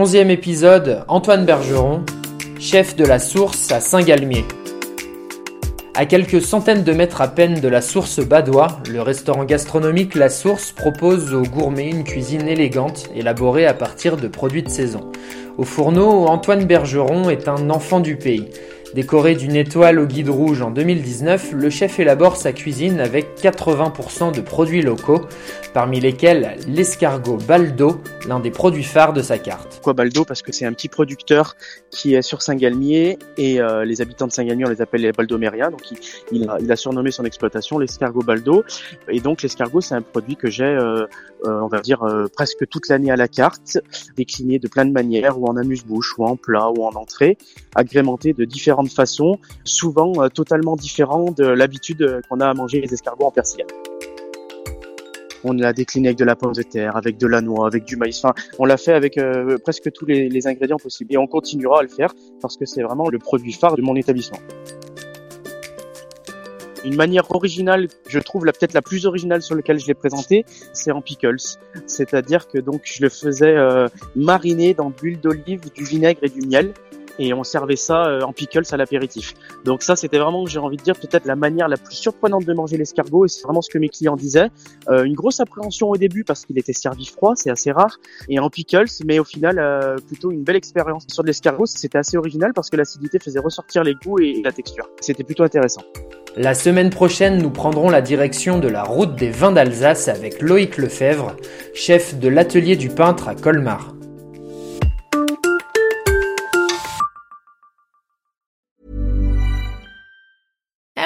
Onzième épisode, Antoine Bergeron, chef de la Source à Saint-Galmier. À quelques centaines de mètres à peine de la Source Badois, le restaurant gastronomique La Source propose aux gourmets une cuisine élégante, élaborée à partir de produits de saison. Au fourneau, Antoine Bergeron est un enfant du pays. Décoré d'une étoile au guide rouge en 2019, le chef élabore sa cuisine avec 80% de produits locaux, parmi lesquels l'escargot Baldo, l'un des produits phares de sa carte. Pourquoi Baldo? Parce que c'est un petit producteur qui est sur Saint-Galmier et euh, les habitants de Saint-Galmier on les appelle les Baldomériens. Donc il, a, surnommé son exploitation l'escargot Baldo. Et donc l'escargot c'est un produit que j'ai, euh, euh, on va dire presque toute l'année à la carte, décliné de plein de manières, ou en amuse-bouche, ou en plat, ou en entrée, agrémenté de différentes souvent euh, totalement différents de l'habitude qu'on a à manger les escargots en persillade. On l'a décliné avec de la pomme de terre, avec de la noix, avec du maïs. Enfin, on l'a fait avec euh, presque tous les, ingrédients possibles. Et on continuera à le faire parce que c'est vraiment le produit phare de mon établissement. Une manière originale, je trouve la peut-être la plus originale sur laquelle je l'ai présenté, c'est en pickles. C'est-à-dire que donc je le faisais euh, mariner dans de l'huile d'olive, du vinaigre et du miel et on servait ça euh, en pickles à l'apéritif. Donc ça, c'était vraiment, j'ai envie de dire, peut-être la manière la plus surprenante de manger l'escargot, et c'est vraiment ce que mes clients disaient. Euh, une grosse appréhension au début parce qu'il était servi froid, c'est assez rare, et en pickles, mais au final, euh, plutôt une belle expérience sur de l'escargot. C'était assez original parce que l'acidité faisait ressortir les goûts et la texture. C'était plutôt intéressant. La semaine prochaine, nous prendrons la direction de la route des vins d'Alsace avec Loïc Lefebvre, chef de l'atelier du peintre à Colmar.